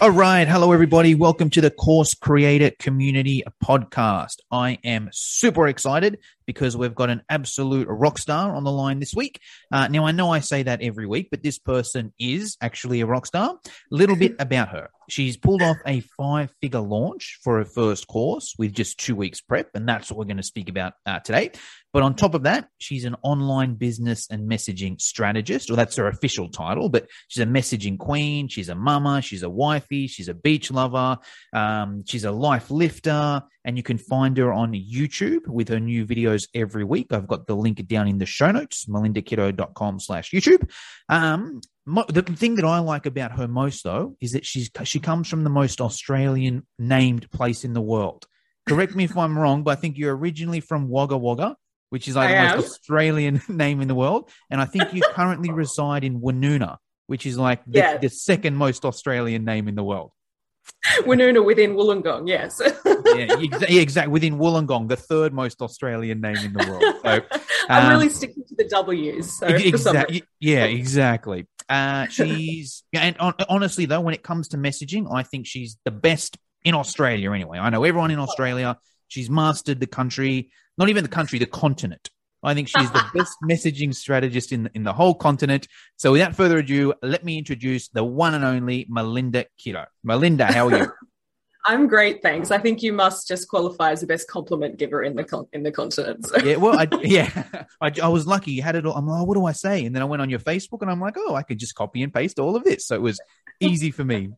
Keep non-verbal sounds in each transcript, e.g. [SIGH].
All right. Hello, everybody. Welcome to the Course Creator Community Podcast. I am super excited because we've got an absolute rock star on the line this week. Uh, now, I know I say that every week, but this person is actually a rock star. A little bit about her. She's pulled off a five figure launch for her first course with just two weeks prep. And that's what we're going to speak about uh, today. But on top of that, she's an online business and messaging strategist, or that's her official title. But she's a messaging queen. She's a mama. She's a wifey. She's a beach lover. Um, she's a life lifter. And you can find her on YouTube with her new videos every week. I've got the link down in the show notes, melindakiddo.com slash YouTube. Um, the thing that I like about her most, though, is that she's she comes from the most Australian named place in the world. Correct me if I'm wrong, but I think you're originally from Wagga Wagga, which is like I the am. most Australian [LAUGHS] name in the world. And I think you currently reside in Woonona, which is like the, yeah. the second most Australian name in the world. [LAUGHS] Woonona within Wollongong, yes. yeah, exactly, exactly. Within Wollongong, the third most Australian name in the world. So, [LAUGHS] I'm really um, sticking to the W's. So. Yeah, exactly. Uh, she's and on, honestly though, when it comes to messaging, I think she's the best in Australia. Anyway, I know everyone in Australia. She's mastered the country not even the country, the continent. I think she's the [LAUGHS] best messaging strategist in, in the whole continent. So without further ado, let me introduce the one and only Melinda Kiddo. Melinda, how are you? [LAUGHS] I'm great, thanks. I think you must just qualify as the best compliment giver in the con- in the continent. So. Yeah, well, I, [LAUGHS] yeah, I, I, was lucky. You had it all. I'm like, oh, what do I say? And then I went on your Facebook, and I'm like, oh, I could just copy and paste all of this. So it was easy for me.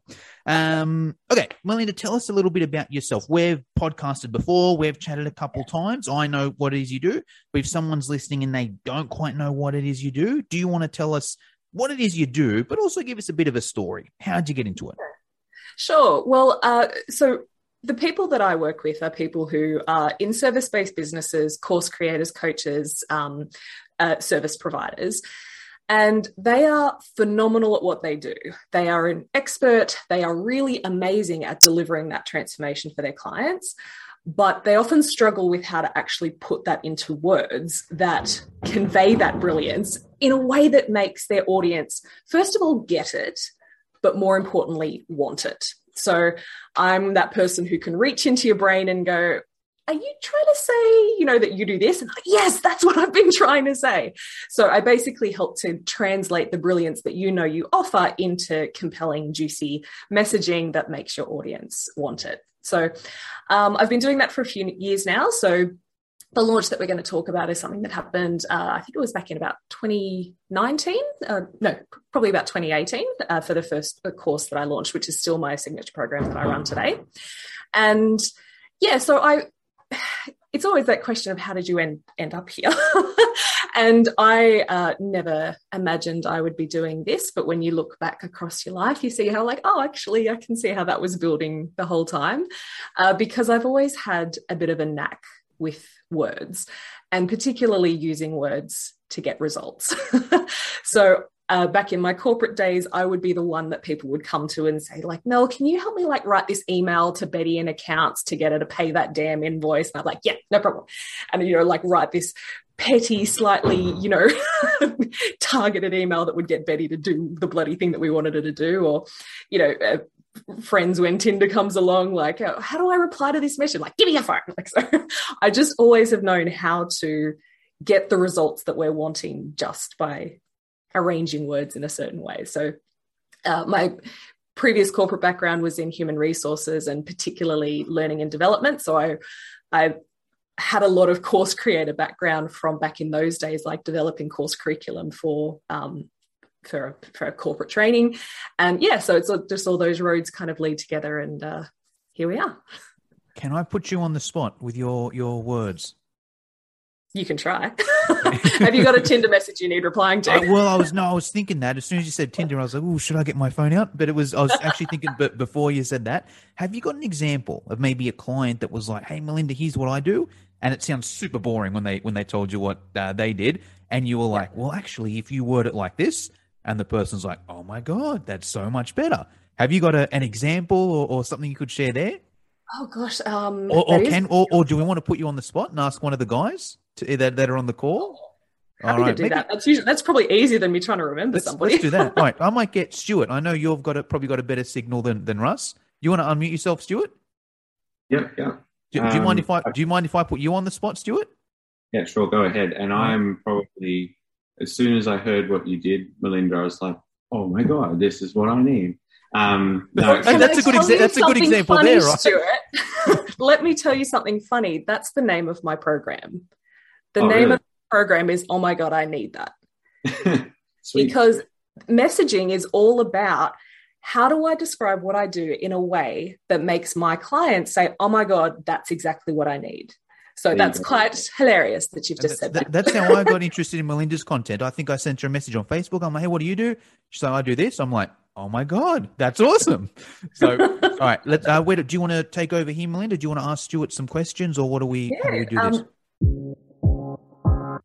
Um, okay, Melinda, tell us a little bit about yourself. We've podcasted before. We've chatted a couple times. I know what it is you do. But if someone's listening and they don't quite know what it is you do, do you want to tell us what it is you do, but also give us a bit of a story? How'd you get into it? Sure. Well, uh, so the people that I work with are people who are in service based businesses, course creators, coaches, um, uh, service providers. And they are phenomenal at what they do. They are an expert. They are really amazing at delivering that transformation for their clients. But they often struggle with how to actually put that into words that convey that brilliance in a way that makes their audience, first of all, get it, but more importantly, want it. So I'm that person who can reach into your brain and go, are you trying to say, you know, that you do this? And like, yes, that's what I've been trying to say. So I basically help to translate the brilliance that you know you offer into compelling, juicy messaging that makes your audience want it. So um, I've been doing that for a few years now. So the launch that we're going to talk about is something that happened, uh, I think it was back in about 2019, uh, no, probably about 2018 uh, for the first course that I launched, which is still my signature program that I run today. And yeah, so I, it's always that question of how did you end, end up here? [LAUGHS] and I uh, never imagined I would be doing this. But when you look back across your life, you see how, like, oh, actually, I can see how that was building the whole time uh, because I've always had a bit of a knack with words and particularly using words to get results. [LAUGHS] so uh, back in my corporate days, I would be the one that people would come to and say, like, Mel, can you help me like write this email to Betty in accounts to get her to pay that damn invoice? And I'm like, yeah, no problem. And you know, like write this petty, slightly, you know, [LAUGHS] targeted email that would get Betty to do the bloody thing that we wanted her to do, or, you know, uh, friends when Tinder comes along, like, oh, how do I reply to this message? Like, give me your phone. [LAUGHS] Like, so I just always have known how to get the results that we're wanting just by arranging words in a certain way. So uh, my previous corporate background was in human resources and particularly learning and development. So I, I had a lot of course creator background from back in those days, like developing course curriculum for um, for for corporate training, and yeah, so it's just all those roads kind of lead together, and uh, here we are. Can I put you on the spot with your your words? You can try. [LAUGHS] [LAUGHS] Have you got a Tinder message you need replying to? Uh, well, I was no, I was thinking that as soon as you said Tinder, I was like, "Oh, should I get my phone out?" But it was I was actually thinking, but before you said that, have you got an example of maybe a client that was like, "Hey, Melinda, here's what I do," and it sounds super boring when they when they told you what uh, they did, and you were like, "Well, actually, if you word it like this," and the person's like, "Oh my god, that's so much better." Have you got a, an example or, or something you could share there? Oh gosh, um, Or, or there is- can or, or do we want to put you on the spot and ask one of the guys to, that that are on the call? happy All to do maybe- that. That's usually that's probably easier than me trying to remember Let's, somebody. let's do that. [LAUGHS] All right, I might get Stuart. I know you've got a, probably got a better signal than than Russ. You want to unmute yourself, Stuart? Yep, yeah. Do, do you mind Um, if I do you mind if I put you on the spot, Stuart? Yeah, sure, go ahead. And I'm probably, as soon as I heard what you did, Melinda, I was like, oh my God, this is what I need. Um, no, Hey, that's I a good tell exa- that's a good example funny, there, right? Stuart? [LAUGHS] Let me tell you something funny. That's the name of my program. The Oh, name really? of the program is Oh my God, I need that. [LAUGHS] Because messaging is all about how do I describe what I do in a way that makes my clients say, Oh my God, that's exactly what I need. So There that's quite hilarious that you've just That- said that- that. that's how I got [LAUGHS] interested in Melinda's content. I think I sent her a message on Facebook. I'm like, hey, what do you do? She's like, I do this. I'm like, oh my god, that's awesome. [LAUGHS] So, all right, let uh, wait. Do you want to take over here, Melinda? Do you want to ask Stuart some questions, or what do we? how do we do this?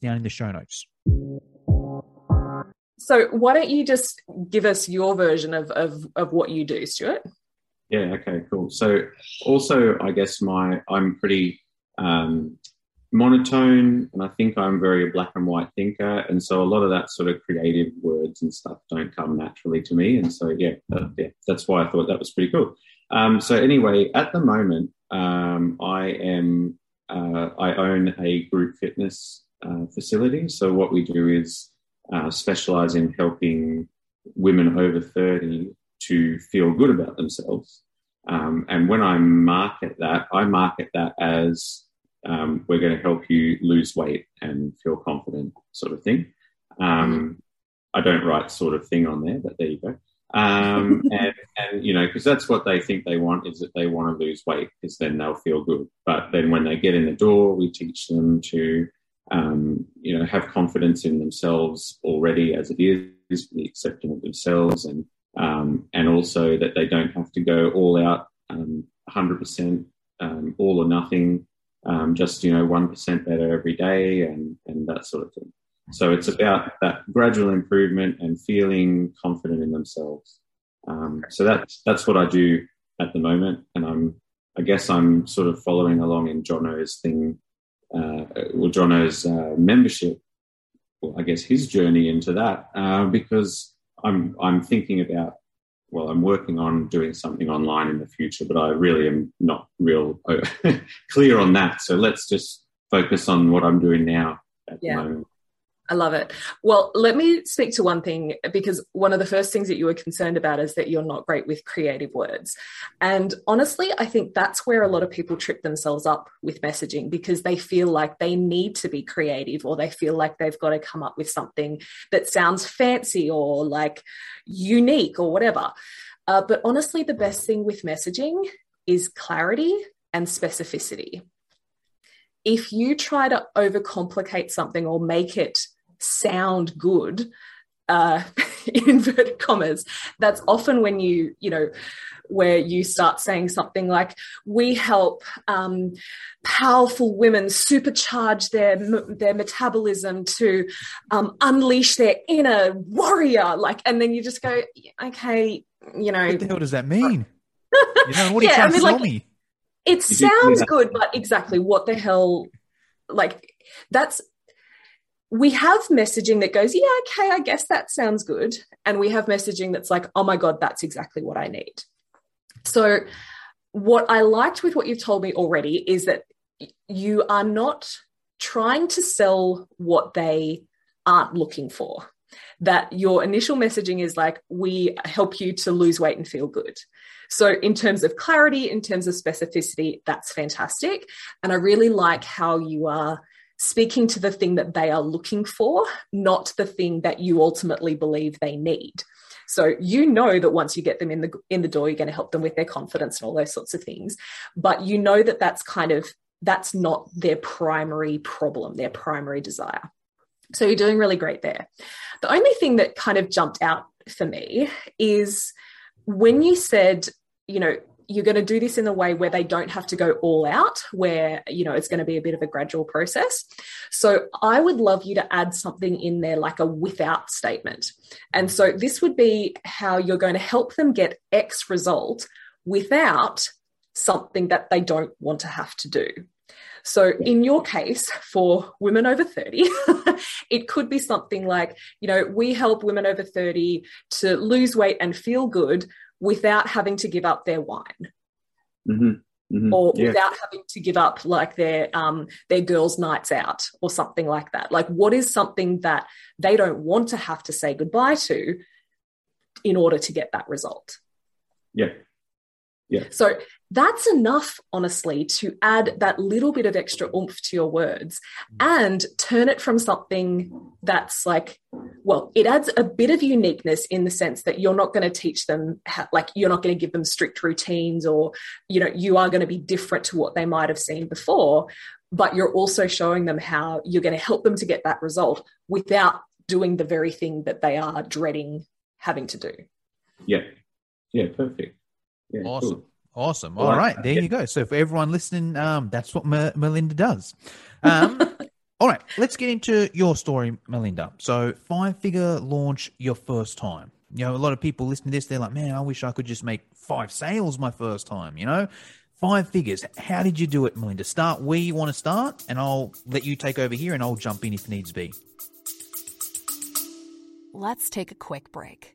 down in the show notes. so why don't you just give us your version of, of, of what you do, Stuart? Yeah. Okay. Cool. So, also, I guess my I'm pretty um, monotone, and I think I'm very a black and white thinker, and so a lot of that sort of creative words and stuff don't come naturally to me, and so yeah, that, yeah, that's why I thought that was pretty cool. Um, so anyway, at the moment, um, I am uh, I own a group fitness uh, facility. So what we do is uh, specialize in helping women over 30 to feel good about themselves. Um, and when I market that, I market that as um, we're going to help you lose weight and feel confident, sort of thing. Um, I don't write sort of thing on there, but there you go. Um, [LAUGHS] and, and, you know, because that's what they think they want is that they want to lose weight because then they'll feel good. But then when they get in the door, we teach them to, um, you know, have confidence in themselves already as it is, be accepting of themselves and um, and also that they don't have to go all out, um, 100%, um, all or nothing, um, just you know, 1% better every day, and and that sort of thing. So it's about that gradual improvement and feeling confident in themselves. Um, so that's that's what I do at the moment, and I'm I guess I'm sort of following along in Jono's thing, uh, well, Jono's uh, membership. Well, I guess his journey into that uh, because I'm I'm thinking about well, I'm working on doing something online in the future, but I really am not real [LAUGHS] clear on that. So let's just focus on what I'm doing now at Yeah. the moment. I love it. Well, let me speak to one thing because one of the first things that you were concerned about is that you're not great with creative words. And honestly, I think that's where a lot of people trip themselves up with messaging because they feel like they need to be creative or they feel like they've got to come up with something that sounds fancy or like unique or whatever. Uh, but honestly, the best thing with messaging is clarity and specificity. If you try to overcomplicate something or make it sound good uh, [LAUGHS] in inverted commas that's often when you you know where you start saying something like we help um, powerful women supercharge their their metabolism to um, unleash their inner warrior like and then you just go okay you know What the hell does that mean? [LAUGHS] You know, what are you Yeah, trying I mean, tell like- me? it Did you do sounds good but exactly what the hell like that's we have messaging that goes yeah okay i guess that sounds good and we have messaging that's like oh my god that's exactly what i need so what i liked with what you've told me already is that you are not trying to sell what they aren't looking for. That your initial messaging is like, we help you to lose weight and feel good. So, in terms of clarity, in terms of specificity, that's fantastic. And I really like how you are speaking to the thing that they are looking for, not the thing that you ultimately believe they need. So you know that once you get them in the in the door, you're going to help them with their confidence and all those sorts of things. But you know that that's kind of that's not their primary problem, their primary desire. So you're doing really great there. The only thing that kind of jumped out for me is when you said, you know, you're going to do this in a way where they don't have to go all out where you know it's going to be a bit of a gradual process. So i would love you to add something in there like a without statement. And so this would be how you're going to help them get x result without something that they don't want to have to do. So, in your case, for women over 30, [LAUGHS] it could be something like, you know, we help women over 30 to lose weight and feel good without having to give up their wine. Mm-hmm. Mm-hmm. or yeah. without having to give up like their um their girls nights out or something like that like what is something that they don't want to have to say goodbye to in order to get that result yeah yeah. So that's enough, honestly, to add that little bit of extra oomph to your words and turn it from something that's like, well, it adds a bit of uniqueness in the sense that you're not going to teach them, how, like, you're not going to give them strict routines or, you know, you are going to be different to what they might have seen before. But you're also showing them how you're going to help them to get that result without doing the very thing that they are dreading having to do. Yeah. Yeah. Perfect. Yeah, awesome. Cool. Awesome. All right, there you go. So for everyone listening, um, that's what M- Melinda does. [LAUGHS] Um, all right, let's get into your story, Melinda. So five figure launch your first time. You know, a lot of people listen to this, they're like, man, I wish I could just make five sales my first time, you know? Five figures. How did you do it, Melinda? Start where you want to start, and I'll let you take over here and I'll jump in if needs be. Let's take a quick break.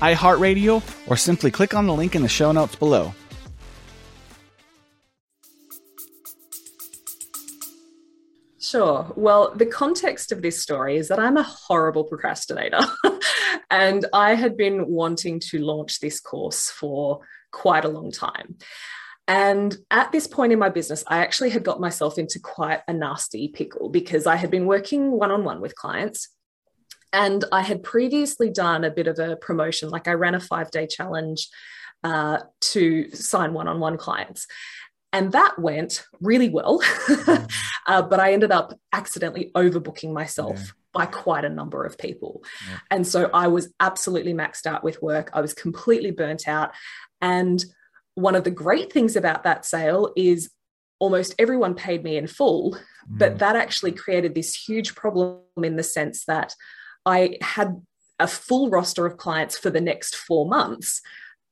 iHeartRadio, or simply click on the link in the show notes below. Sure. Well, the context of this story is that I'm a horrible procrastinator. [LAUGHS] and I had been wanting to launch this course for quite a long time. And at this point in my business, I actually had got myself into quite a nasty pickle because I had been working one on one with clients and I had previously done a bit of a promotion, like I ran a five day challenge uh, to sign one on one clients. And that went really well. [LAUGHS] Mm. uh, but I ended up accidentally overbooking myself. Yeah. By quite a number of people. Yeah. And so I was absolutely maxed out with work. I was completely burnt out. And one of the great things about that sale is almost everyone paid me in full, mm. but that actually created this huge problem in the sense that I had a full roster of clients for the next four months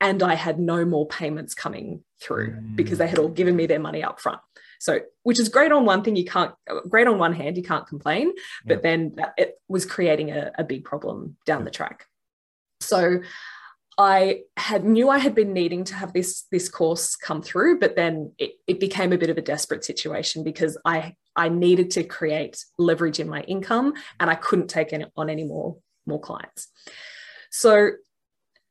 and I had no more payments coming through mm. because they had all given me their money up front. So, which is great on one thing, you can't, great on one hand, you can't complain, but then it was creating a, a big problem down the track. So, I had knew I had been needing to have this this course come through, but then it, it became a bit of a desperate situation because I I needed to create leverage in my income and I couldn't take on any more more clients. So,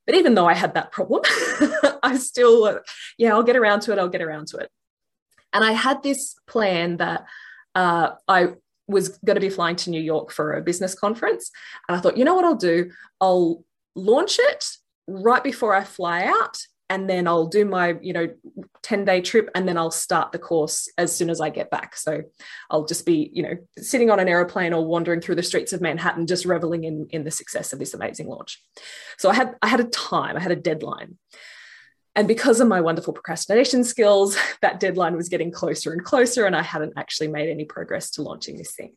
but even though I had that problem, [LAUGHS] I still yeah I'll get around to it. I'll get around to it. And I had this plan that uh, I was going to be flying to New York for a business conference, and I thought, you know what I'll do? I'll launch it right before I fly out and then I'll do my, you know, 10 day trip and then I'll start the course as soon as I get back. So I'll just be, you know, sitting on an aeroplane or wandering through the streets of Manhattan, just reveling in, in the success of this amazing launch. So I had, I had a time, I had a deadline. And because of my wonderful procrastination skills, [LAUGHS] that deadline was getting closer and closer, and I hadn't actually made any progress to launching this thing.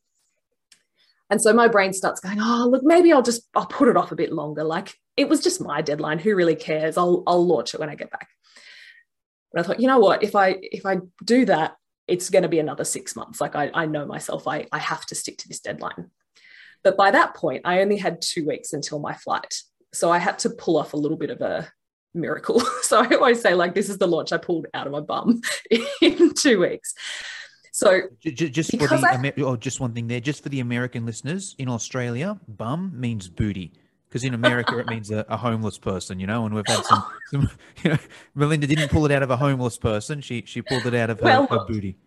And so my brain starts going, oh, look, maybe I'll just I'll put it off a bit longer. Like it was just my deadline. Who really cares? I'll I'll launch it when I get back. But I thought, you know what? If I if I do that, it's going to be another six months. Like I, I know myself, I, I have to stick to this deadline. But by that point, I only had two weeks until my flight. So I had to pull off a little bit of a miracle. [LAUGHS] So I always say, like, this is the launch I pulled out of my bum [LAUGHS] in two weeks. So just for the I, oh, just one thing there, just for the American listeners in Australia, bum means booty because in America it means a, a, homeless person, you know. And we've had some, [LAUGHS] some, you know, Melinda didn't pull it out of a homeless person; she she pulled it out of her, well, her booty.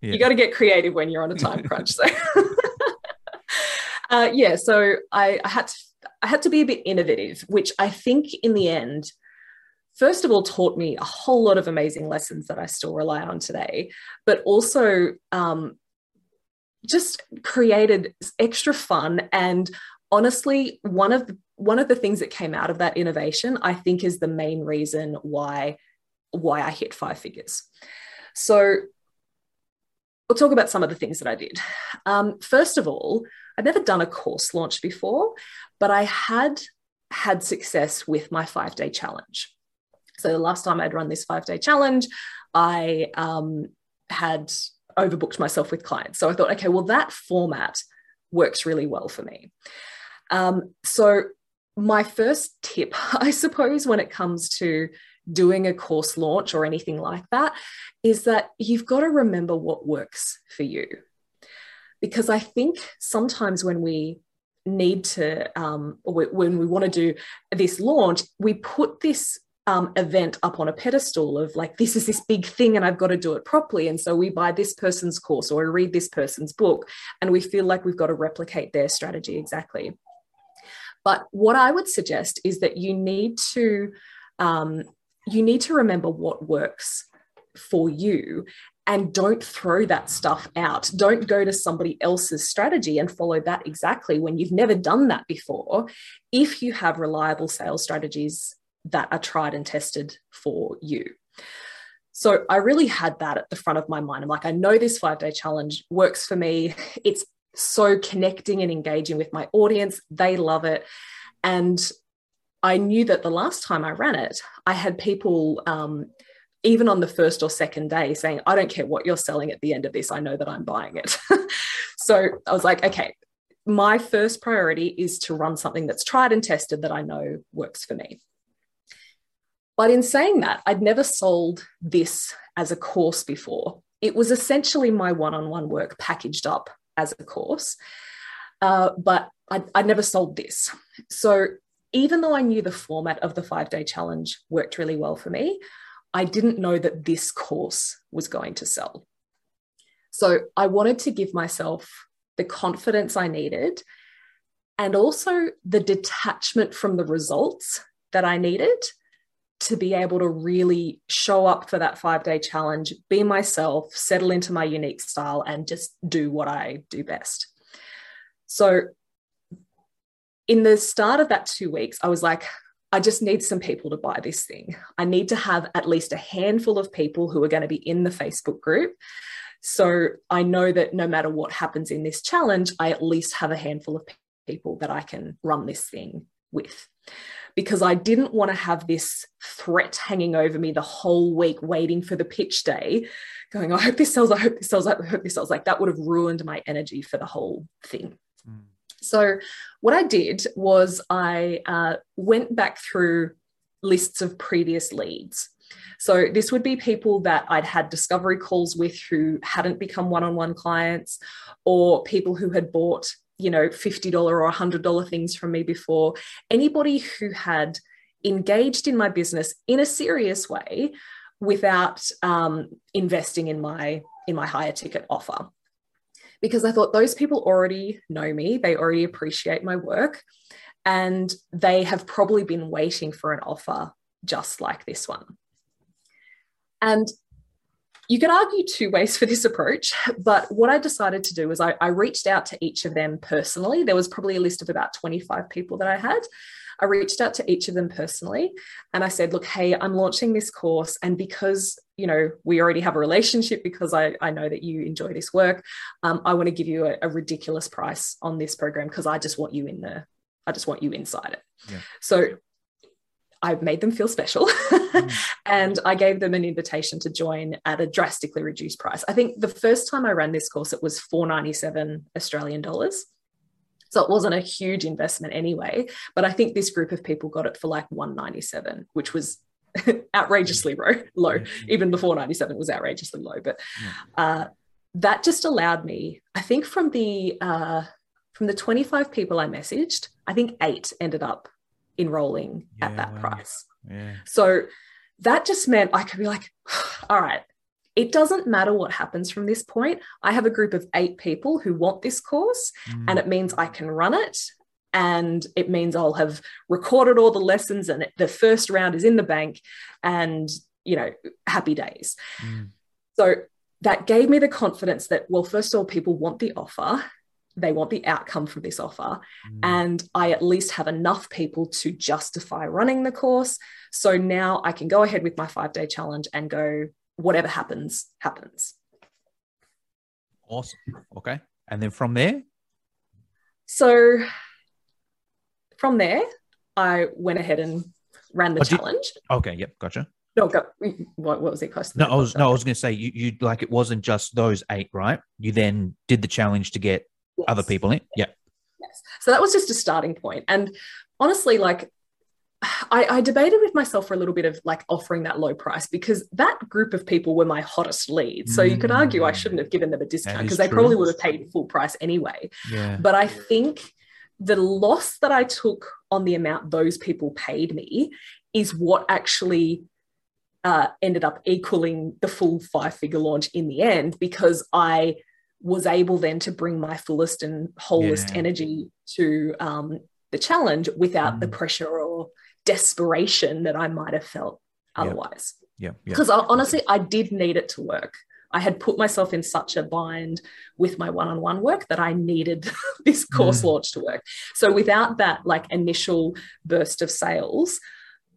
Yeah. You got to get creative when you're on a time crunch. So, [LAUGHS] uh, yeah, so I, I had to I had to be a bit innovative, which I think in the end first of all taught me a whole lot of amazing lessons that I still rely on today, but also um, just created extra fun. And honestly, one of the, one of the things that came out of that innovation, I think, is the main reason why why I hit five figures. So we'll talk about some of the things that I did. Um, first of all, I'd never done a course launch before, but I had had success with my five day challenge. So the last time I'd run this five day challenge, I um, had overbooked myself with clients. So I thought, okay, well, that format works really well for me. Um, so my first tip, [LAUGHS] I suppose, when it comes to doing a course launch or anything like that, is that you've got to remember what works for you. Because I think sometimes when we need to, um, when we want to do this launch, we put this um, event up on a pedestal of like, this is this big thing and I've got to do it properly. And so we buy this person's course or we read this person's book and we feel like we've got to replicate their strategy exactly. But what I would suggest is that you need to um, you need to remember what works for you and don't throw that stuff out. Don't go to somebody else's strategy and follow that exactly when you've never done that before. If you have reliable sales strategies that are tried and tested for you. So I really had that at the front of my mind. I'm like, I know this five day challenge works for me. It's so connecting and engaging with my audience. They love it. And I knew that the last time I ran it, I had people, um, even on the first or second day, saying, I don't care what you're selling at the end of this, I know that I'm buying it. [LAUGHS] so I was like, okay, my first priority is to run something that's tried and tested that I know works for me. But in saying that, I'd never sold this as a course before. It was essentially my one on one work packaged up as a course, uh, but I'd, I'd never sold this. So even though I knew the format of the five day challenge worked really well for me, I didn't know that this course was going to sell. So I wanted to give myself the confidence I needed and also the detachment from the results that I needed to be able to really show up for that five day challenge, be myself, settle into my unique style, and just do what I do best. So, in the start of that two weeks, I was like, I just need some people to buy this thing. I need to have at least a handful of people who are going to be in the Facebook group. So I know that no matter what happens in this challenge, I at least have a handful of people that I can run this thing with because I didn't want to have this threat hanging over me the whole week, waiting for the pitch day, going, I hope this sells, I hope this sells, I hope this sells. Like that would have ruined my energy for the whole thing. Mm. So, what I did was I uh, went back through lists of previous leads. So, this would be people that I'd had discovery calls with who hadn't become one on one clients, or people who had bought you know, $50 or $100 things from me before. Anybody who had engaged in my business in a serious way without um, investing in my in my higher ticket offer because i thought those people already know me they already appreciate my work and they have probably been waiting for an offer just like this one and you could argue two ways for this approach, but what I decided to do was I, I, reached out to each of them personally. There was probably a list of about 25 people that I had. I reached out to each of them personally and I said, look, hey, I'm launching this course. And because, you know, we already have a relationship because I, I know that you enjoy this work, um, I want to give you a, a ridiculous price on this program because I just want you in the, I just want you inside it. Yeah. So I made them feel special mm. [LAUGHS] and I gave them an invitation to join at a drastically reduced price. I think the first time I ran this course, it was 497 Australian dollars. So it wasn't a huge investment anyway. But I think this group of people got it for like 197, which was [LAUGHS] outrageously low. low. Even the 497 was outrageously low. But uh, that just allowed me, I think from the uh, from the 25 people I messaged, I think eight ended up enrolling yeah, at that price. Yeah. So that just meant I could be like, [SIGHS] all right, it doesn't matter what happens from this point. I have a group of eight people who want this course, mm. and it means I can run it. And it means I'll have recorded all the lessons, and the first round is in the bank, and you know, happy days. Mm. So that gave me the confidence that, well, first of all, people want the offer, they want the outcome from this offer. Mm. And I at least have enough people to justify running the course. So now I can go ahead with my five day challenge and go, whatever happens, happens. Awesome. Okay. And then from there? So from there, I went ahead and ran the oh, challenge. Did, okay. Yep. Gotcha. No, go, what, what was it cost? No, I was no, I was going to say you, you like it wasn't just those eight, right? You then did the challenge to get yes. other people in. Yeah. Yes. So that was just a starting point, and honestly, like I, I, debated with myself for a little bit of like offering that low price because that group of people were my hottest leads. So mm. you could argue I shouldn't have given them a discount because they true. probably would have paid full price anyway. Yeah. But I think the loss that I took on the amount those people paid me is what actually uh, ended up equaling the full five figure launch in the end because I was able then to bring my fullest and wholest yeah. energy to um, the challenge without mm. the pressure or desperation that I might have felt otherwise. Yeah. Because honestly, I did need it to work. I had put myself in such a bind with my one on one work that I needed [LAUGHS] this course mm. launch to work. So without that like initial burst of sales,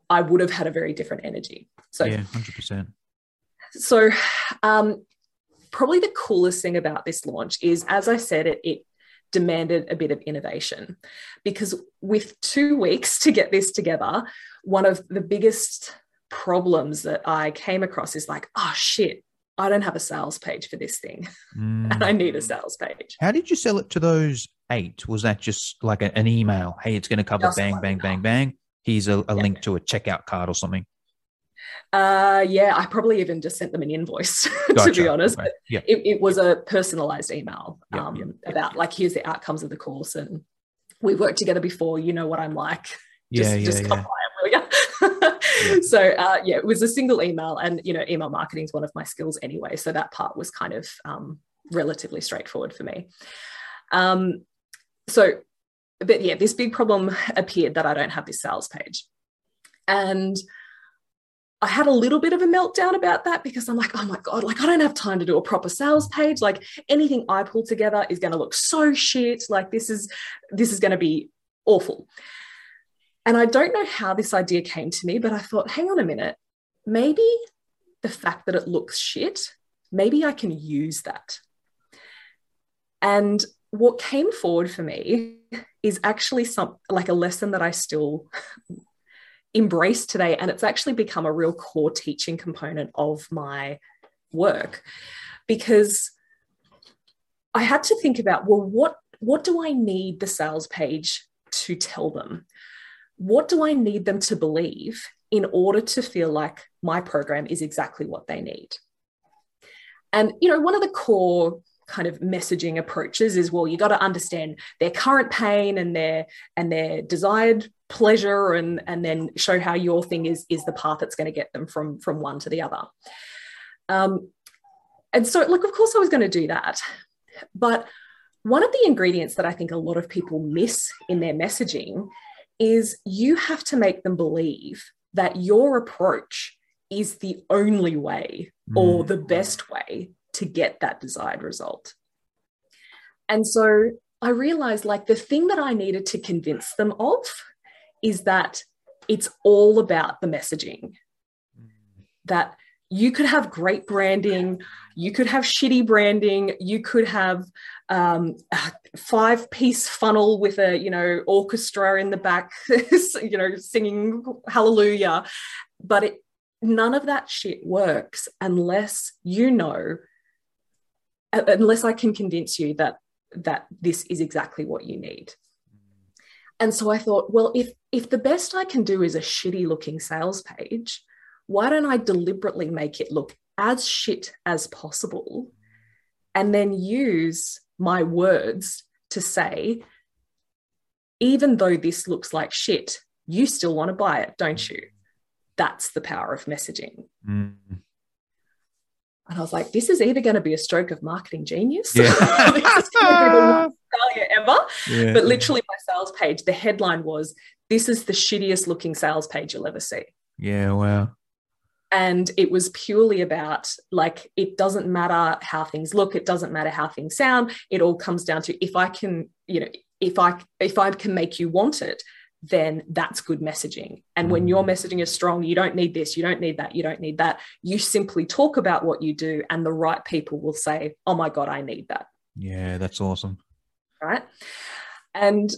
I would have had a very different energy. So, yeah, 100%. So, um, probably the coolest thing about this launch is, as I said, it, it demanded a bit of innovation because with two weeks [LAUGHS] to get this together, one of the biggest problems that I came across is like, oh shit, I don't have a sales page for this thing mm. [LAUGHS] and I need a sales page. How did you sell it to those eight? Was that just like an email? Hey, it's going to cover just bang, bang, bang, bang. Here's a, a yeah. link to a checkout card or something. Uh, yeah, I probably even just sent them an invoice gotcha. [LAUGHS] to be honest. But yeah. it, it, was a personalized email um, yeah, yeah. about like here's the outcomes of the course, and we've worked together before. You know what I'm like. [LAUGHS] Just, yeah, just come by, will you? [LAUGHS] so uh, yeah, it was a single email, and you know, email marketing is one of my skills anyway. So that part was kind of um, relatively straightforward for me. Um, so, but yeah, this big problem appeared that I don't have this sales page, and I had a little bit of a meltdown about that because I'm like, oh my God, like I don't have time to do a proper sales page. Like anything I pull together is going to look so shit. Like this is this is going to be awful. And I don't know how this idea came to me, but I thought, hang on a minute, maybe the fact that it looks shit, maybe I can use that. And what came forward for me is actually some like a lesson that I still embraced today. And it's actually become a real core teaching component of my work because I had to think about, well, what, what do I need the sales page to tell them? What do I need them to believe in order to feel like my program is exactly what they need? And, you know, one of the core kind of messaging approaches is well you got to understand their current pain and their and their desired pleasure and and then show how your thing is is the path that's going to get them from from one to the other um, and so look of course i was going to do that but one of the ingredients that i think a lot of people miss in their messaging is you have to make them believe that your approach is the only way mm. or the best way to get that desired result. And so i realized like the thing that i needed to convince them of is that it's all about the messaging. That you could have great branding, you could have shitty branding, you could have um, a five piece funnel with a you know orchestra in the back, [LAUGHS] you know singing hallelujah, but it, none of that shit works unless you know, unless I can convince you that that this is exactly what you need. And so I thought, well, if if the best I can do is a shitty looking sales page, why don't I deliberately make it look as shit as possible and then use my words to say, even though this looks like shit, you still want to buy it, don't you? That's the power of messaging. Mm. And I was like, this is either going to be a stroke of marketing genius. Yeah. [LAUGHS] this is going to be the worst failure ever. Yeah. But literally, my sales page, the headline was, This is the shittiest looking sales page you'll ever see. Yeah, wow. And it was purely about like, it doesn't matter how things look, it doesn't matter how things sound. It all comes down to if I can, you know, if I if I can make you want it, then that's good messaging. And when your mm. messaging is strong, you don't need this, you don't need that, you don't need that. You simply talk about what you do, and the right people will say, Oh my God, I need that. Yeah, that's awesome. Right. And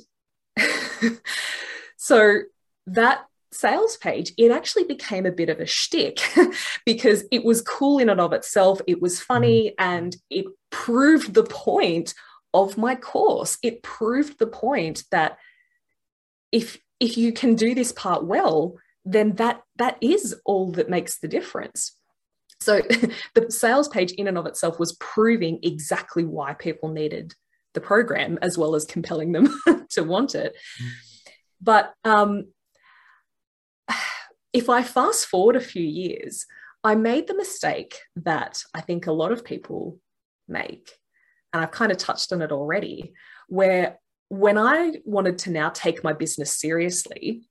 [LAUGHS] so that sales page, it actually became a bit of a shtick [LAUGHS] because it was cool in and of itself. It was funny mm. and it proved the point of my course. It proved the point that if if you can do this part well then that that is all that makes the difference. So [LAUGHS] the sales page in and of itself was proving exactly why people needed the program as well as compelling them [LAUGHS] to want it. But um, [SIGHS] if i fast forward a few years i made the mistake that i think a lot of people make and i've kind of touched on it already where when I wanted to now take my business seriously,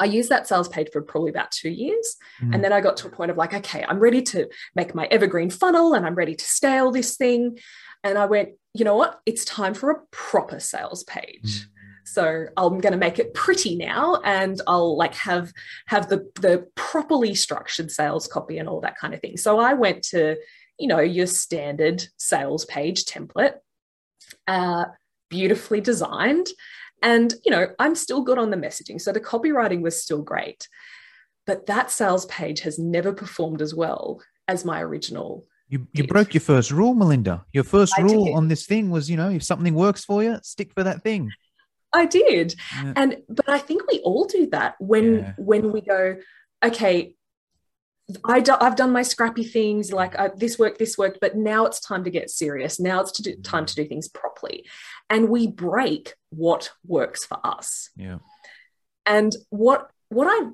I used that sales page for probably about two years. Mm. And then I got to a point of like, okay, I'm ready to make my evergreen funnel and I'm ready to scale this thing. And I went, you know what? It's time for a proper sales page. Mm. So I'm going to make it pretty now, and I'll like have have the the properly structured sales copy and all that kind of thing. So I went to you know your standard sales page template. Uh, beautifully designed. And, you know, I'm still good on the messaging. So the copywriting was still great. But that sales page has never performed as well as my original. You, you broke your first rule, Melinda. Your first I rule did. on this thing was, you know, if something works for you, stick for that thing. I did. Yeah. And but I think we all do that when yeah. when we go, okay, I do, I've done my scrappy things like uh, this worked, this worked, but now it's time to get serious. Now it's to do, time to do things properly, and we break what works for us. Yeah. And what what I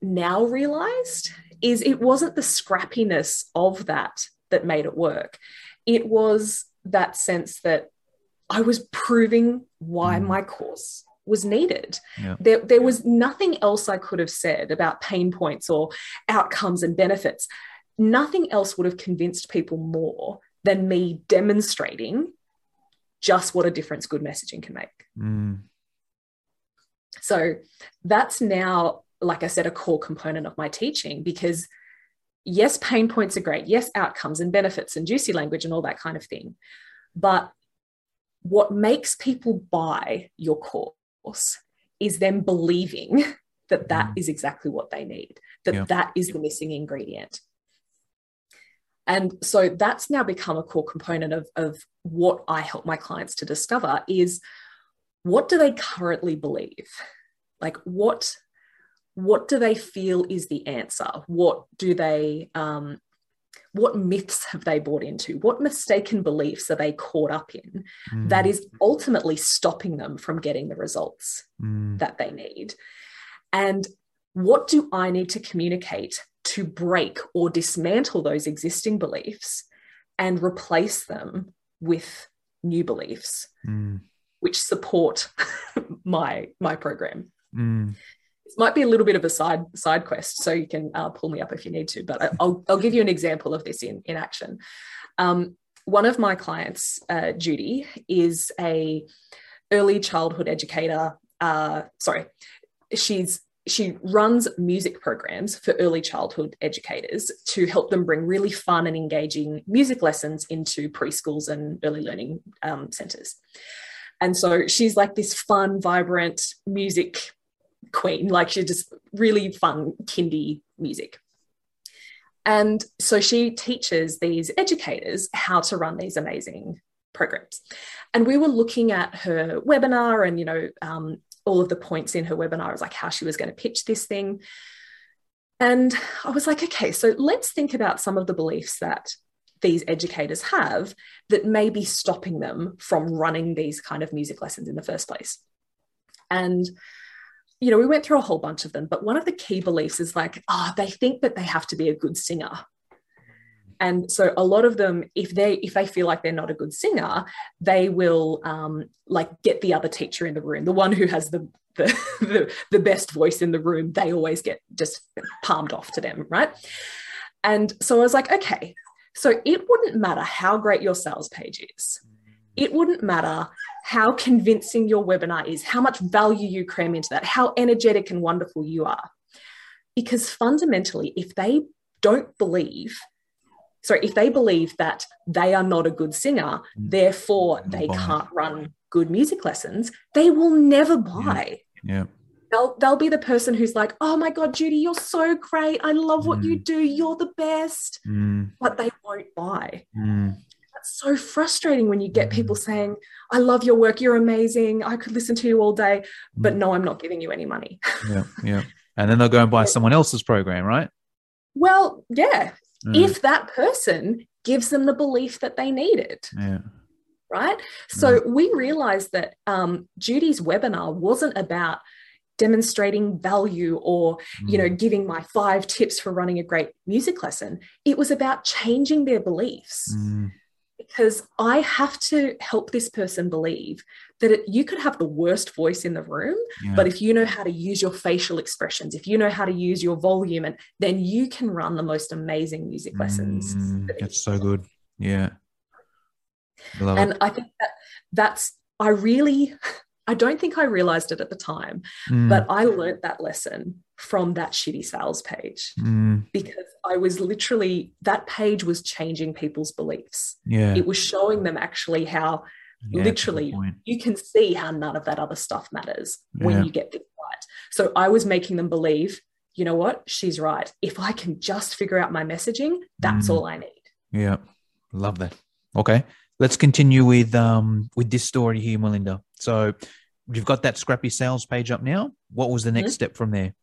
now realized is it wasn't the scrappiness of that that made it work. It was that sense that I was proving why mm. my course was needed. Yeah. There, there was nothing else I could have said about pain points or outcomes and benefits. Nothing else would have convinced people more than me demonstrating just what a difference good messaging can make. Mm. So that's now, like I said, a core component of my teaching because yes, pain points are great. Yes, outcomes and benefits and juicy language and all that kind of thing. But what makes people buy your course course is them believing that that mm. is exactly what they need, that yeah. that is the missing ingredient. And so that's now become a core component of, of what I help my clients to discover is what do they currently believe? Like what what do they feel is the answer? What do they um, what myths have they bought into? What mistaken beliefs are they caught up in mm. that is ultimately stopping them from getting the results mm. that they need? And what do I need to communicate to break or dismantle those existing beliefs and replace them with new beliefs, mm. which support [LAUGHS] my my program? Might be a little bit of a side side quest, so you can uh, pull me up if you need to. But I'll I'll give you an example of this in in action. Um, one of my clients, uh, Judy, is a early childhood educator. Uh, sorry, she's she runs music programs for early childhood educators to help them bring really fun and engaging music lessons into preschools and early learning um, centers. And so she's like this fun, vibrant music queen, like she's just really fun, kindy music. And so she teaches these educators how to run these amazing programs. And we were looking at her webinar and, you know, um, all of the points in her webinar was like how she was going to pitch this thing. And I was like, okay, so let's think about some of the beliefs that these educators have that may be stopping them from running these kind of music lessons in the first place. And you know, we went through a whole bunch of them, but one of the key beliefs is like, ah, oh, they think that they have to be a good singer. And so a lot of them, if they if they feel like they're not a good singer, they will um, like get the other teacher in the room, the one who has the the, [LAUGHS] the, the best voice in the room. They always get just palmed off to them, right? And so I was like, okay, so it wouldn't matter how great your sales page is. It wouldn't matter how convincing your webinar is, how much value you cram into that, how energetic and wonderful you are. Because fundamentally, if they don't believe, sorry, if they believe that they are not a good singer, mm. therefore they can't run good music lessons, they will never buy. Yeah. yeah. They'll, they'll be the person who's like, oh my God, Judy, you're so great. I love what mm. you do. You're the best. Mm. But they won't buy. Mm that's so frustrating when you get people mm. saying, I love your work, you're amazing, I could listen to you all day, but mm. no, I'm not giving you any money. yeah, [LAUGHS] yeah. And then they'll go and buy someone else's program, right? Well, yeah. Mm. If that person gives them the belief that they needed. Yeah. Right. So mm. we realized that um, Judy's webinar wasn't about demonstrating value or you know giving my five tips for running a great music lesson it was about changing their beliefs mm because I have to help this person believe that it, you could have the worst voice in the room, yeah. but if you know how to use your facial expressions, if you know how to use your volume, and then you can run the most amazing music lessons. Mm, that's so good. Yeah. I and it. I think that that's, I really, [LAUGHS] I don't think I realized it at the time, mm. but I learned that lesson from that shitty sales page mm. because I was literally that page was changing people's beliefs. Yeah. It was showing them actually how yeah, literally you can see how none of that other stuff matters yeah. when you get this right. So I was making them believe, you know what, she's right. If I can just figure out my messaging, that's mm. all I need. Yeah. Love that. Okay. Let's continue with um with this story here, Melinda. So you've got that scrappy sales page up now. What was the next mm-hmm. step from there?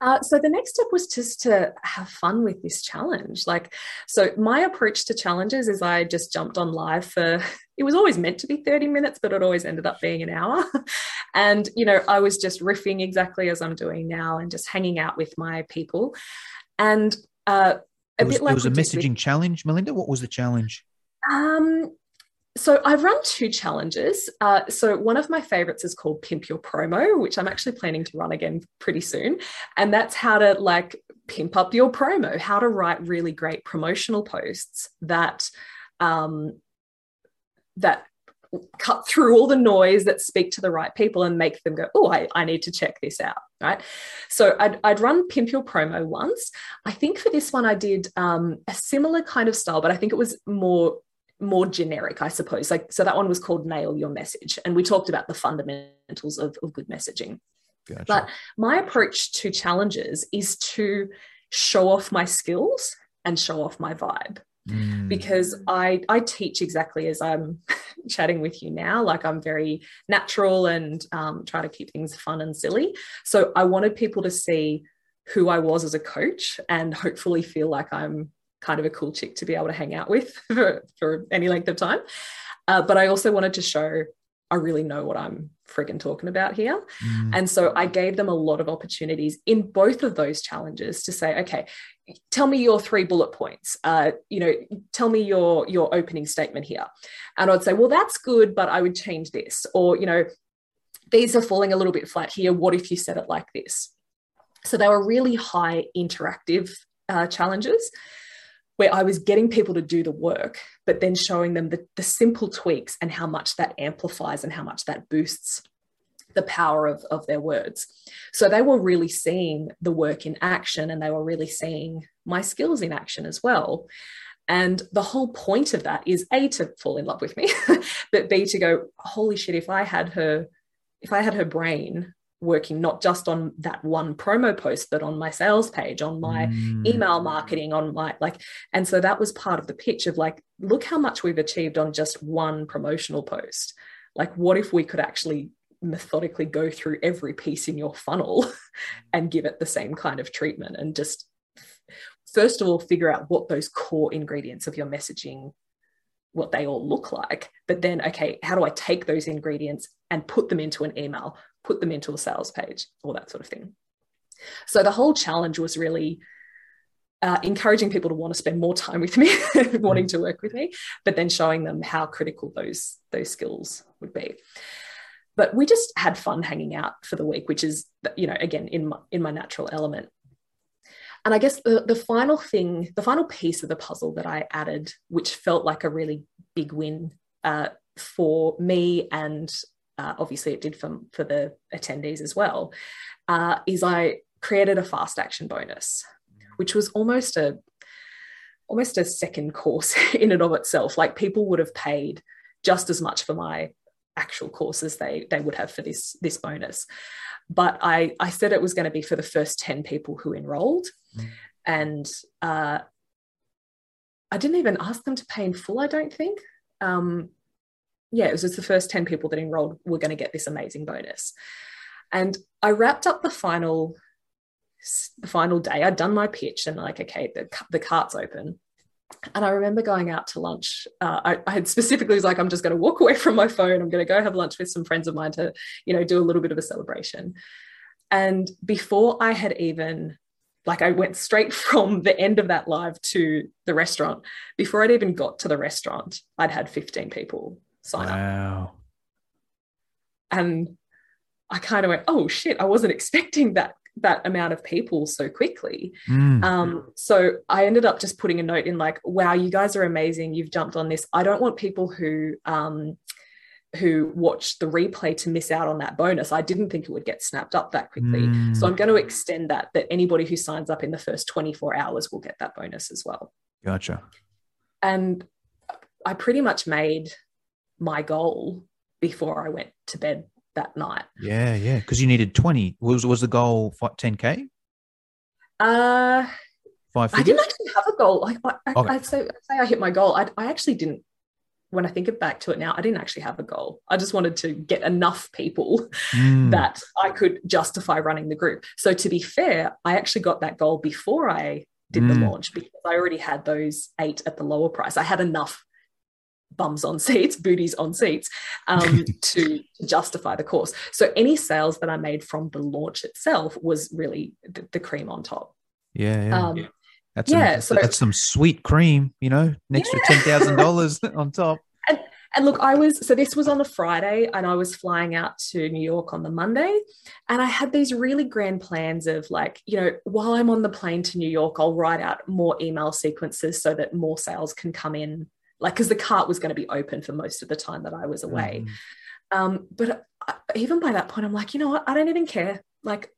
Uh, so the next step was just to have fun with this challenge. Like, so my approach to challenges is I just jumped on live for, it was always meant to be 30 minutes, but it always ended up being an hour. [LAUGHS] and, you know, I was just riffing exactly as I'm doing now and just hanging out with my people. And uh, a was, bit like it was a messaging with, challenge, Melinda. What was the challenge? Um, so I've run two challenges. Uh, so one of my favorites is called Pimp Your Promo, which I'm actually planning to run again pretty soon. And that's how to like pimp up your promo, how to write really great promotional posts that um, that cut through all the noise that speak to the right people and make them go, oh, I, I need to check this out. Right. So I'd, I'd run Pimp Your Promo once. I think for this one, I did um, a similar kind of style, but I think it was more more generic, I suppose. Like, so that one was called Nail Your Message. And we talked about the fundamentals of, of good messaging. Gotcha. But my approach to challenges is to show off my skills and show off my vibe. Mm. Because I, I teach exactly as I'm [LAUGHS] chatting with you now. Like I'm very natural and um, try to keep things fun and silly. So I wanted people to see who I was as a coach and hopefully feel like I'm kind of a cool chick to be able to hang out with [LAUGHS] for, for any length of time. Uh, but I also wanted to show I really know what I'm frigging talking about here. Mm. And so I gave them a lot of opportunities in both of those challenges to say, okay, tell me your three bullet points. Uh, you know, tell me your your opening statement here. And I'd say, well, that's good, but I would change this. Or, you know, these are falling a little bit flat here. What if you said it like this? So they were really high interactive uh, challenges where I was getting people to do the work, but then showing them the, the simple tweaks and how much that amplifies and how much that boosts the power of, of their words. So they were really seeing the work in action and they were really seeing my skills in action as well. And the whole point of that is A, to fall in love with me, [LAUGHS] but B, to go, holy shit, if I had her, if I had her brain working not just on that one promo post, but on my sales page, on my mm. email marketing, on my like, and so that was part of the pitch of like, look how much we've achieved on just one promotional post. Like, what if we could actually methodically go through every piece in your funnel [LAUGHS] and give it the same kind of treatment and just first of all figure out what those core ingredients of your messaging what they all look like but then okay how do i take those ingredients and put them into an email put them into a sales page all that sort of thing. So the whole challenge was really uh, encouraging people to want to spend more time with me [LAUGHS] wanting to work with me but then showing them how critical those those skills would be. But we just had fun hanging out for the week which is you know again in my, in my natural element. And i guess the, the final thing the final piece of the puzzle that i added which felt like a really big win uh, for me and uh, obviously it did for, for the attendees as well uh, is i created a fast action bonus which was almost a almost a second course [LAUGHS] in and of itself. Like people would have paid just as much for my actual courses they they would have for this this bonus. But i i said it was going to be for the first 10 people who enrolled. Mm. and uh, i didn't even ask them to pay in full i don't think. Um, yeah it was just the first 10 people that enrolled were going to get this amazing bonus and i wrapped up the final the final day i'd done my pitch and like okay the, the cart's open and I remember going out to lunch. Uh, I, I, had specifically was like, I'm just going to walk away from my phone. I'm going to go have lunch with some friends of mine to, you know, do a little bit of a celebration. And before I had even, like, I went straight [LAUGHS] from the end of that live to the restaurant. Before I'd even got to the restaurant, I'd had 15 people sign wow. up. And I kind of went, oh shit, I wasn't [LAUGHS] expecting that that amount of people so quickly. Mm. Um, so I ended up just putting a note in like, wow, you guys are amazing. You've jumped on this. I don't want people who um, who watch the replay to miss out on that bonus. I didn't think it would get snapped up that quickly. Mm. So I'm going to extend that that anybody who signs up in the first 24 hours will get that bonus as well. Gotcha. And I pretty much made my goal before I went to bed that night. Yeah, yeah, because you needed twenty. Was was the goal ten k? Uh, five. I didn't actually have a goal. Like I, okay. I'd say, I'd say I hit my goal. I, I actually didn't. When I think back to it now, I didn't actually have a goal. I just wanted to get enough people mm. that I could justify running the group. So to be fair, I actually got that goal before I did mm. the launch because I already had those eight at the lower price. I had enough bums on seats, booties on seats, um, [LAUGHS] to justify the course. So any sales that I made from the launch itself was really the, the cream on top. Yeah, yeah. Um, That's yeah, some, so, that's some sweet cream, you know, an extra yeah. [LAUGHS] ten thousand dollars [LAUGHS] on top. And, and look, I was so this was on a Friday, and I was flying out to New York on the Monday, and I had these really grand plans of like, you know, while I'm on the plane to New York, I'll write out more email sequences so that more sales can come in like because the cart was going to be open for most of the time that I was away. Mm. Um, but I, even by that point, I'm like, you know what? I don't even care. Like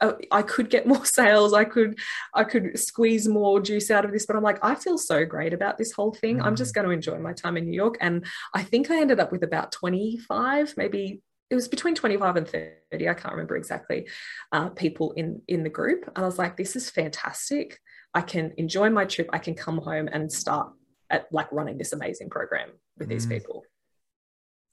I, uh, I could get [LAUGHS] more sales. I could, I could squeeze more juice out of this. But I'm like, I feel so great about this whole thing. Mm. I'm just mm. going to enjoy my time in New York. And I think I ended up with about 25, maybe it was between 25 and 30 i can't remember exactly uh, people in in the group and i was like this is fantastic i can enjoy my trip i can come home and start at like running this amazing program with mm. these people.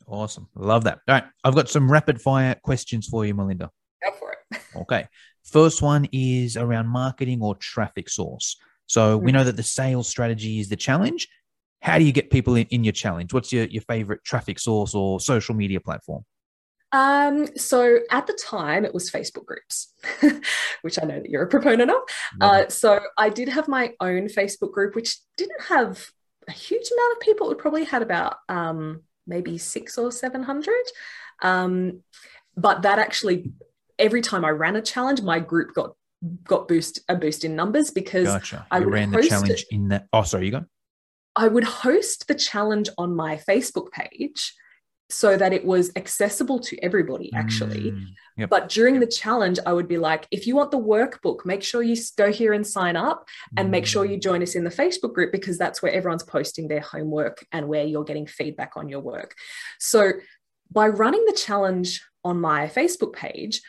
Awesome. Love that. All right. I've got some rapid fire questions for you, Melinda. Go for it. [LAUGHS] okay. First one is around marketing or traffic source. So mm. we know that the sales strategy is the challenge. How do you get people in, in your challenge? What's your, your favorite traffic source or social media platform? Um, so at the time, it was Facebook groups, [LAUGHS] which I know that you're a proponent of. Uh, so I did have my own Facebook group, which didn't have a huge amount of people. It probably had about um, maybe six or seven hundred. Um, but that actually, every time I ran a challenge, my group got got boost a boost in numbers because gotcha. I ran the challenge it, in that. Oh, sorry, you go. I would host the challenge on my Facebook page so that it was accessible to everybody actually Mm, yep. but during the challenge i would be like if you want the workbook make sure you go here and sign up and make sure Mm. you join us in the facebook group because that's where everyone's posting their homework and where you're getting feedback on your work so by running the challenge on my facebook page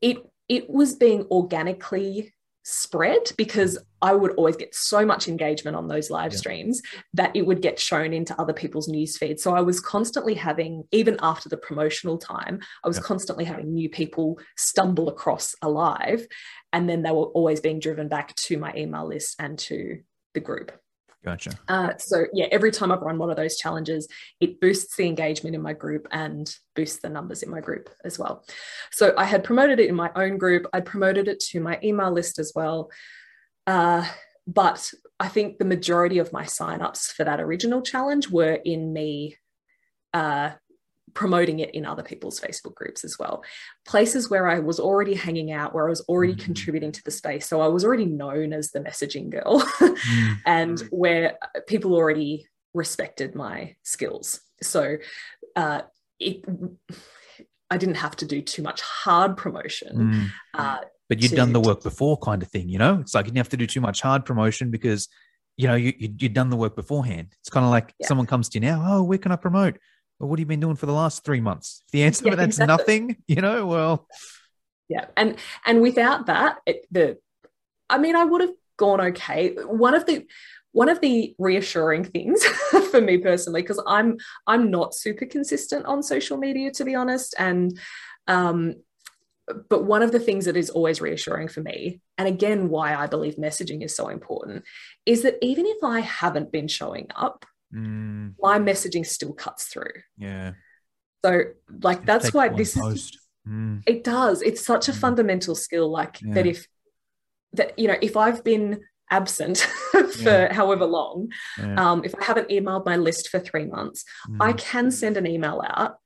it it was being organically spread because mm. I would always get so much engagement on those live Yeah. streams that it would get shown into other people's news feeds. So I was constantly having, even after the promotional time, I was Yeah. constantly having new people stumble across a live, and then they were always being driven back to my email list and to the group. Gotcha. Uh, so yeah, every time I've run one of those challenges, it boosts the engagement in my group and boosts the numbers in my group as well. So I had promoted it in my own group. I promoted it to my email list as well. Uh, but I think the majority of my signups for that original challenge were in me uh, promoting it in other people's Facebook groups as well. Places where I was already hanging out, where I was already Mhm. contributing to the space. So I was already known as the messaging girl. [LAUGHS] Mm, and where people already respected my skills. So uh, it, I didn't have to do too much hard promotion. mm. Uh, but you'd to- done the work before kind of thing you know it's like you didn't have to do too much hard promotion because you know you, you, you'd done the work beforehand it's kind of like Yeah. someone comes to you now oh where can i promote well what have you been doing for the last three months if the answer Yeah, to that's exactly. nothing [LAUGHS] you know well yeah, and and without that, it, the I mean, I would have gone okay. One of the one of the reassuring things [LAUGHS] for me personally, because I'm I'm not super consistent on social media to be honest, and um, but one of the things that is always reassuring for me, and again, why I believe messaging is so important, is that even if I haven't been showing up, mm, my messaging still cuts through. yeah So, like, that's why this is. Mm, it does. It's such a Mm. fundamental skill, like Yeah. that. If that you know, if I've been absent [LAUGHS] for Yeah. however long, yeah, um, if I haven't emailed my list for three months, I mm, can send an email out,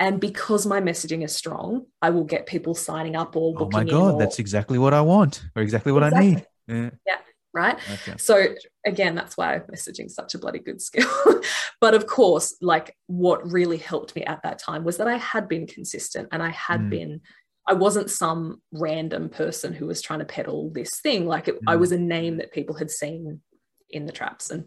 and because my messaging is strong, I will get people signing up or booking. oh my god or- that's exactly what i want or exactly what i need yeah right. okay. So again, that's why messaging is such a bloody good skill. [LAUGHS] but of course, like what really helped me at that time was that I had been consistent and I had Mm. been, I wasn't some random person who was trying to peddle this thing. Like it, I Mm. was a name that people had seen in the traps. And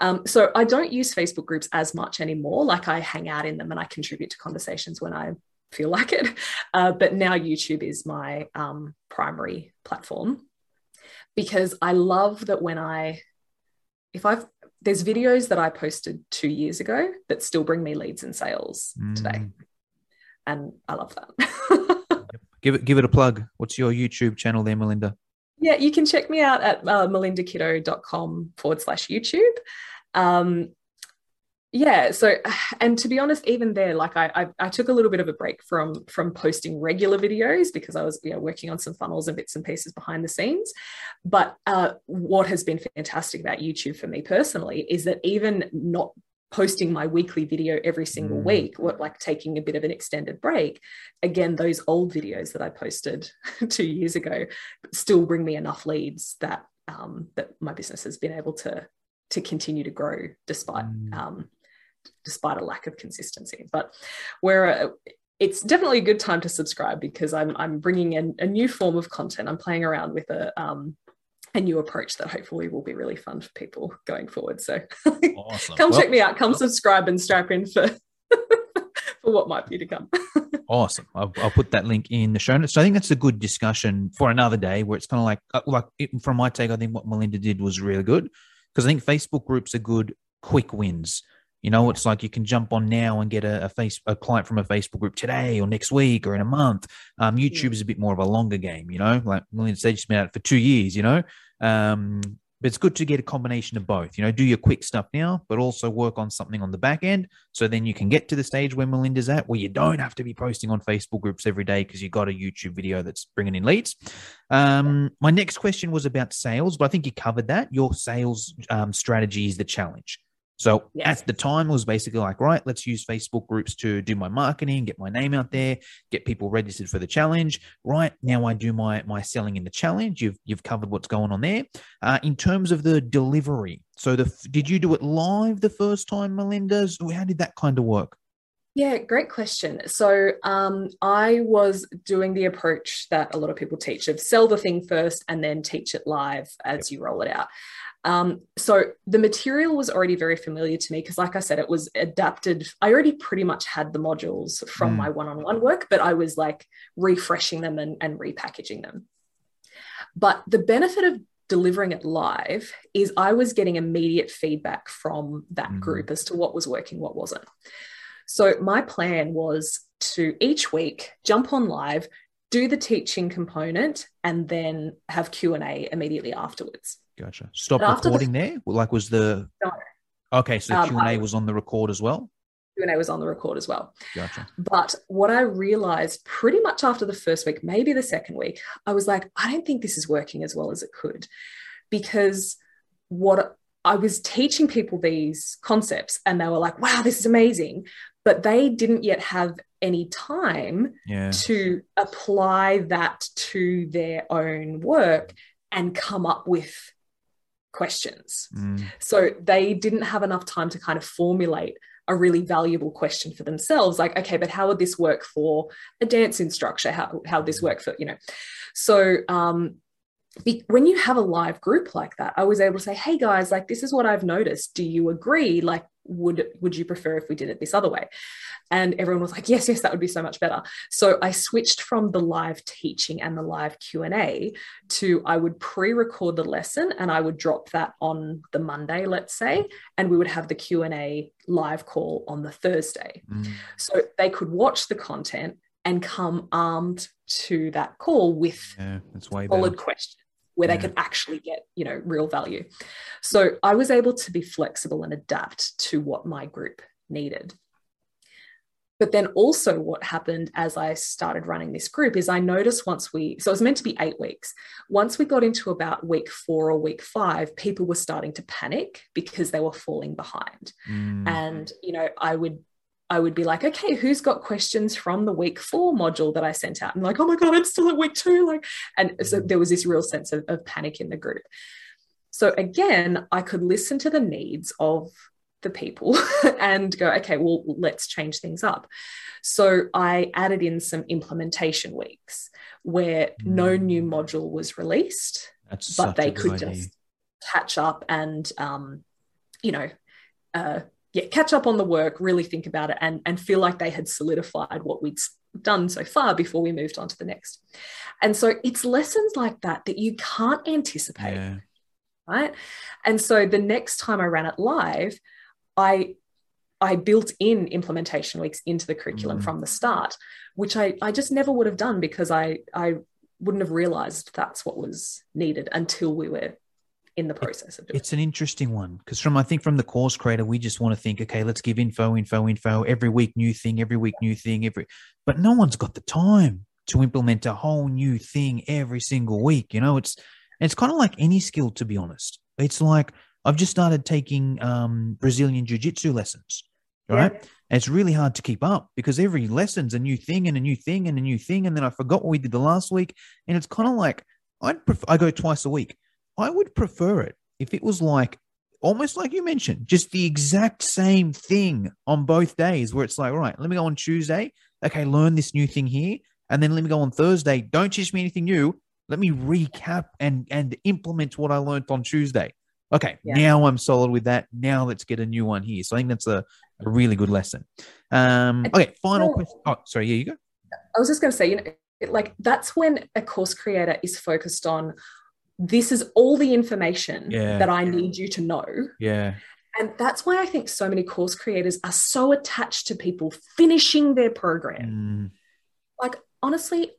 um, so I don't use Facebook groups as much anymore. Like I hang out in them and I contribute to conversations when I feel like it. [LAUGHS] Uh, but now YouTube is my um, primary platform because I love that when I, if I've, there's videos that I posted two years ago that still bring me leads and sales today. Mm. And I love that. give it give it a plug what's your youtube channel there melinda yeah, you can check me out at uh, melindakitto.com forward slash YouTube. Um, yeah, so and to be honest, even there, like I, I, I took a little bit of a break from from posting regular videos because I was you know working on some funnels and bits and pieces behind the scenes. But uh, what has been fantastic about YouTube for me personally is that even not posting my weekly video every single Mm. week, what like taking a bit of an extended break, again, those old videos that I posted [LAUGHS] two years ago still bring me enough leads that um, that my business has been able to to continue to grow despite Mm. um, despite a lack of consistency. But where uh, it's definitely a good time to subscribe because I'm I'm bringing in a new form of content. I'm playing around with a um, a new approach that hopefully will be really fun for people going forward. So [LAUGHS] awesome come Well, check me out. Come subscribe and strap in for [LAUGHS] for what might be to come. [LAUGHS] Awesome. I'll, I'll put that link in the show notes. So I think that's a good discussion for another day where it's kind of like, uh, like it, from my take, I think what Melinda did was really good because I think Facebook groups are good quick wins. You know, it's like you can jump on now and get a, a face a client from a Facebook group today or next week or in a month. Um, YouTube is a bit more of a longer game. You know, like said, she's been out for two years. You know, um, but it's good to get a combination of both. You know, do your quick stuff now, but also work on something on the back end. So then you can get to the stage where Melinda's at, where you don't have to be posting on Facebook groups every day because you got a YouTube video that's bringing in leads. Um, my next question was about sales, but I think you covered that. Your sales um, strategy is the challenge. So at the time, it was basically like, right, let's use Facebook groups to do my marketing, get my name out there, get people registered for the challenge. Right now, I do my my selling in the challenge. You've you've covered what's going on there. Uh, in terms of the delivery, so the did you do it live the first time, Melinda's? How did that kind of work? Yeah, great question. So um, I was doing the approach that a lot of people teach of sell the thing first and then teach it live as you roll it out. Um, so the material was already very familiar to me because, like I said, it was adapted. I already pretty much had the modules from Mm. my one on one work, but I was like refreshing them and, and repackaging them. But the benefit of delivering it live is I was getting immediate feedback from that Mhm. group as to what was working, what wasn't. So my plan was to each week jump on live, do the teaching component, and then have Q and A immediately afterwards. Gotcha. Stop after the- recording there. Like, was the No. okay? So Um, Q and A was on the record as well. Q and A was on the record as well. Gotcha. But what I realized pretty much after the first week, maybe the second week, I was like, I don't think this is working as well as it could. Because what I was teaching people these concepts and they were like, wow, this is amazing. But they didn't yet have any time Yeah. to apply that to their own work and come up with questions. Mm, So they didn't have enough time to kind of formulate a really valuable question for themselves like okay but how would this work for a dance instructor how how would this work for you know? So um be, when you have a live group like that i was able to say hey guys like this is what i've noticed. Do you agree? Like would would you prefer if we did it this other way? And everyone was like yes yes that would be so much better. So i switched from the live teaching and the live q&a to i would pre-record the lesson and i would drop that on the monday let's say and we would have the q&a live call on the thursday. Mm, so they could watch the content and come armed to that call with yeah, solid questions where Yeah. they could actually get you know real value. So i was able to be flexible and adapt to what my group needed. But then also what happened as i started running this group is i noticed once we so it was meant to be eight weeks. Once we got into about week four or week five people were starting to panic because they were falling behind. Mm, and you know i would i would be like okay who's got questions from the week four module that i sent out and like oh my god i'm still at week two like and so there was this real sense of, of panic in the group so again i could listen to the needs of the people [LAUGHS] and go okay well let's change things up so i added in some implementation weeks where no Mm. new module was released that's but they could idea. just catch up and um, you know uh, yeah catch up on the work really think about it and and feel like they had solidified what we'd done so far before we moved on to the next and so it's lessons like that that you can't anticipate Yeah. right and so the next time i ran it live i i built in implementation weeks into the curriculum Mm. from the start which i i just never would have done because i i wouldn't have realized that's what was needed until we were in the process of doing It's an interesting one because from I think from the course creator, we just want to think, okay, let's give info, info, info every week, new thing, every week, new thing, every. But no one's got the time to implement a whole new thing every single week. You know, it's it's kind of like any skill, to be honest. It's like I've just started taking um, Brazilian jiu jitsu lessons, right? And it's really hard to keep up because every lesson's a new thing and a new thing and a new thing, and then I forgot what we did the last week, and it's kind of like I'd prefer, I go twice a week. I would prefer it if it was like almost like you mentioned, just the exact same thing on both days, where it's like, all right, let me go on Tuesday. Okay, learn this new thing here, and then let me go on Thursday. Don't teach me anything new. Let me recap and and implement what I learned on Tuesday. Okay, Yeah. now I'm solid with that. Now let's get a new one here. So I think that's a, a really good lesson. Um, okay, final so- question. Oh, sorry, here you go. I was just going to say, you know, like that's when a course creator is focused on this is all the information Yeah. that I need you to know. Yeah, And that's why I think so many course creators are so attached to people finishing their program. Mm, Like, honestly,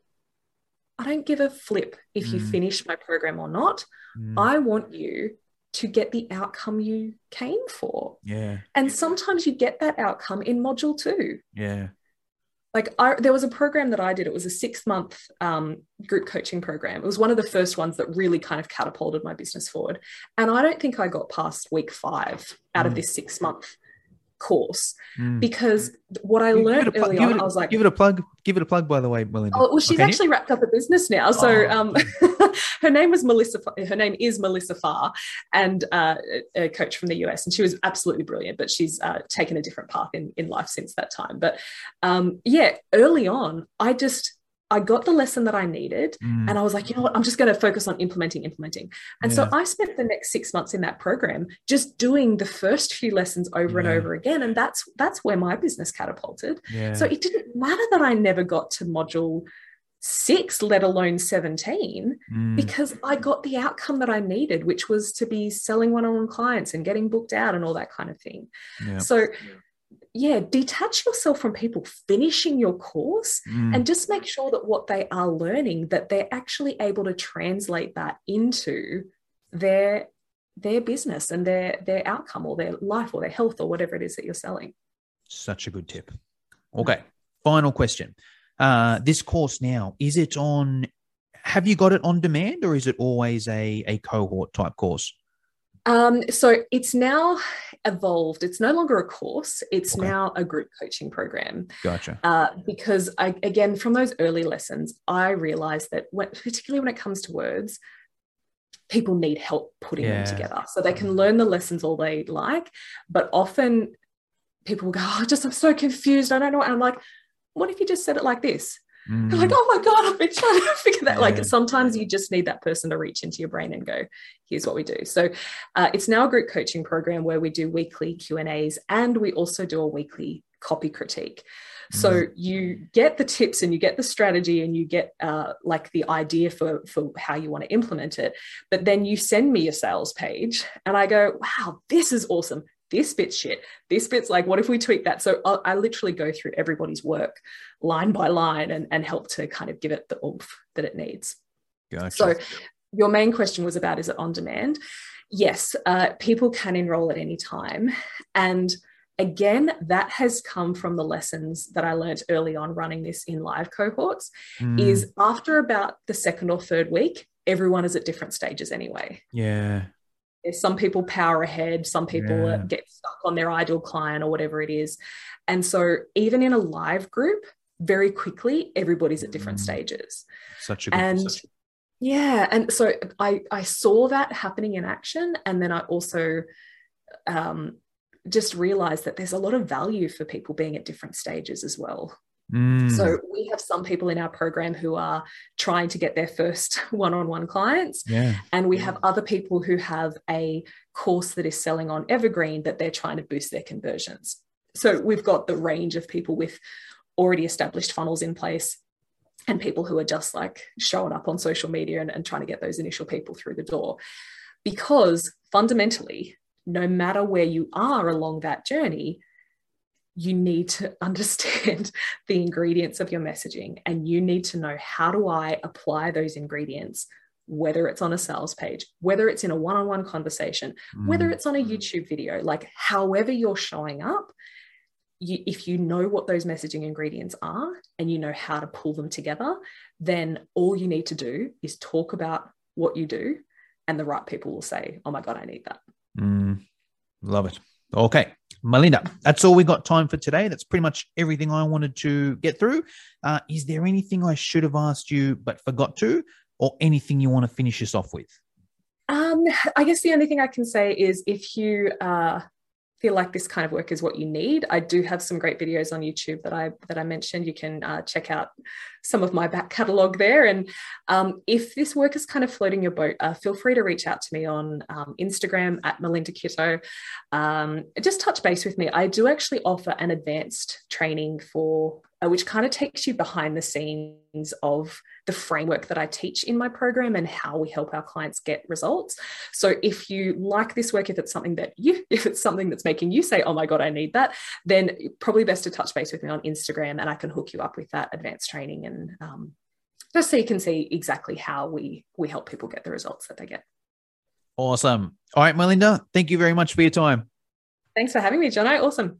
I don't give a flip if you Mm. finish my program or not. mm, I want you to get the outcome you came for. yeah, And sometimes you get that outcome in module two. yeah, like I, there was a program that I did. It was a six month um, group coaching program. It was one of the first ones that really kind of catapulted my business forward. And I don't think I got past week five out of Mm. this six month course mm. because what I Give learned plug- early on, a- I was like, give it a plug. Give it a plug, by the way, Melinda. oh, well, she's Okay. actually wrapped up a business now. So Oh, um, [LAUGHS] her name was Melissa. Her name is Melissa Farr, and uh, a coach from the US, and she was absolutely brilliant. But she's uh, taken a different path in in life since that time. But um, yeah, early on, I just I got the lesson that I needed, mm. and I was like, you know what, I'm just going to focus on implementing, implementing. And yeah. so I spent the next six months in that program just doing the first few lessons over yeah. and over again, and that's that's where my business catapulted. Yeah. So it didn't matter that I never got to module six, let alone 17, mm. because I got the outcome that I needed, which was to be selling one on one clients and getting booked out and all that kind of thing. So yeah, detach yourself from people finishing your course mm. and just make sure that what they are learning that they're actually able to translate that into their their business and their their outcome or their life or their health or whatever it is that you're selling. Such a good tip. Okay, final question. Uh, this course now is it on? Have you got it on demand or is it always a a cohort type course? Um, so it's now evolved. It's no longer a course. It's okay. now a group coaching program. Gotcha. Uh, because I, again, from those early lessons, I realized that when, particularly when it comes to words, people need help putting yeah. them together. So they can learn the lessons all they like, but often people will go, oh, just I'm so confused. I don't know. And I'm like, what if you just said it like this? Mm. Like, oh my God, I've been trying to figure that. Yeah. Like sometimes you just need that person to reach into your brain and go, here's what we do. So uh, it's now a group coaching program where we do weekly Q and A's and we also do a weekly copy critique. So mm. you get the tips and you get the strategy and you get uh, like the idea for for how you want to implement it. But then you send me your sales page and I go, wow, this is awesome this bit's shit. This bit's like, what if we tweak that? So I, I literally go through everybody's work line by line and, and help to kind of give it the oomph that it needs. Gotcha. So your main question was about is it on demand? Yes, uh, people can enroll at any time. And again, that has come from the lessons that I learned early on running this in live cohorts. Mm. Is after about the second or third week, everyone is at different stages anyway. Yeah some people power ahead some people yeah. get stuck on their ideal client or whatever it is. And so even in a live group very quickly everybody's at different mm. stages. Such a good and yeah and so i i saw that happening in action. And then i also um, just realized that there's a lot of value for people being at different stages as well Mm. So we have some people in our program who are trying to get their first [LAUGHS] one-on-one clients, yeah. and we have other people who have a course that is selling on Evergreen that they're trying to boost their conversions. So we've got the range of people with already established funnels in place and people who are just like showing up on social media and, and trying to get those initial people through the door. Because fundamentally, no matter where you are along that journey, you need to [LAUGHS] understand the ingredients of your messaging and you need to know how do I apply those ingredients, whether it's on a sales page, whether it's in a one on one conversation, mm. whether it's on a YouTube video, like however you're showing up. You, if you know what those messaging ingredients are and you know how to pull them together, then all you need to do is talk about what you do, and the right people will say, Oh my God, I need that. Mm. Love it. Okay. Melinda, that's all we got time for today. That's pretty much everything I wanted to get through. Uh, is there anything I should have asked you but forgot to, or anything you want to finish us off with? Um, I guess the only thing I can say is if you uh, feel like this kind of work is what you need, I do have some great videos on YouTube that I that I mentioned. You can uh, check out some of my back catalogue there. And um, if this work is kind of floating your boat, uh, feel free to reach out to me on um, Instagram at Melinda Kitto. Um, just touch base with me. I do actually offer an advanced training for uh, which kind of takes you behind the scenes of the framework that I teach in my program and how we help our clients get results. So if you like this work, if it's something that you, [LAUGHS] if it's something that's making you say, oh my God, I need that, then probably best to touch base with me on Instagram and I can hook you up with that advanced training and um, just so you can see exactly how we we help people get the results that they get. Awesome. All right, Melinda, thank you very much for your time. Thanks for having me, John. Awesome.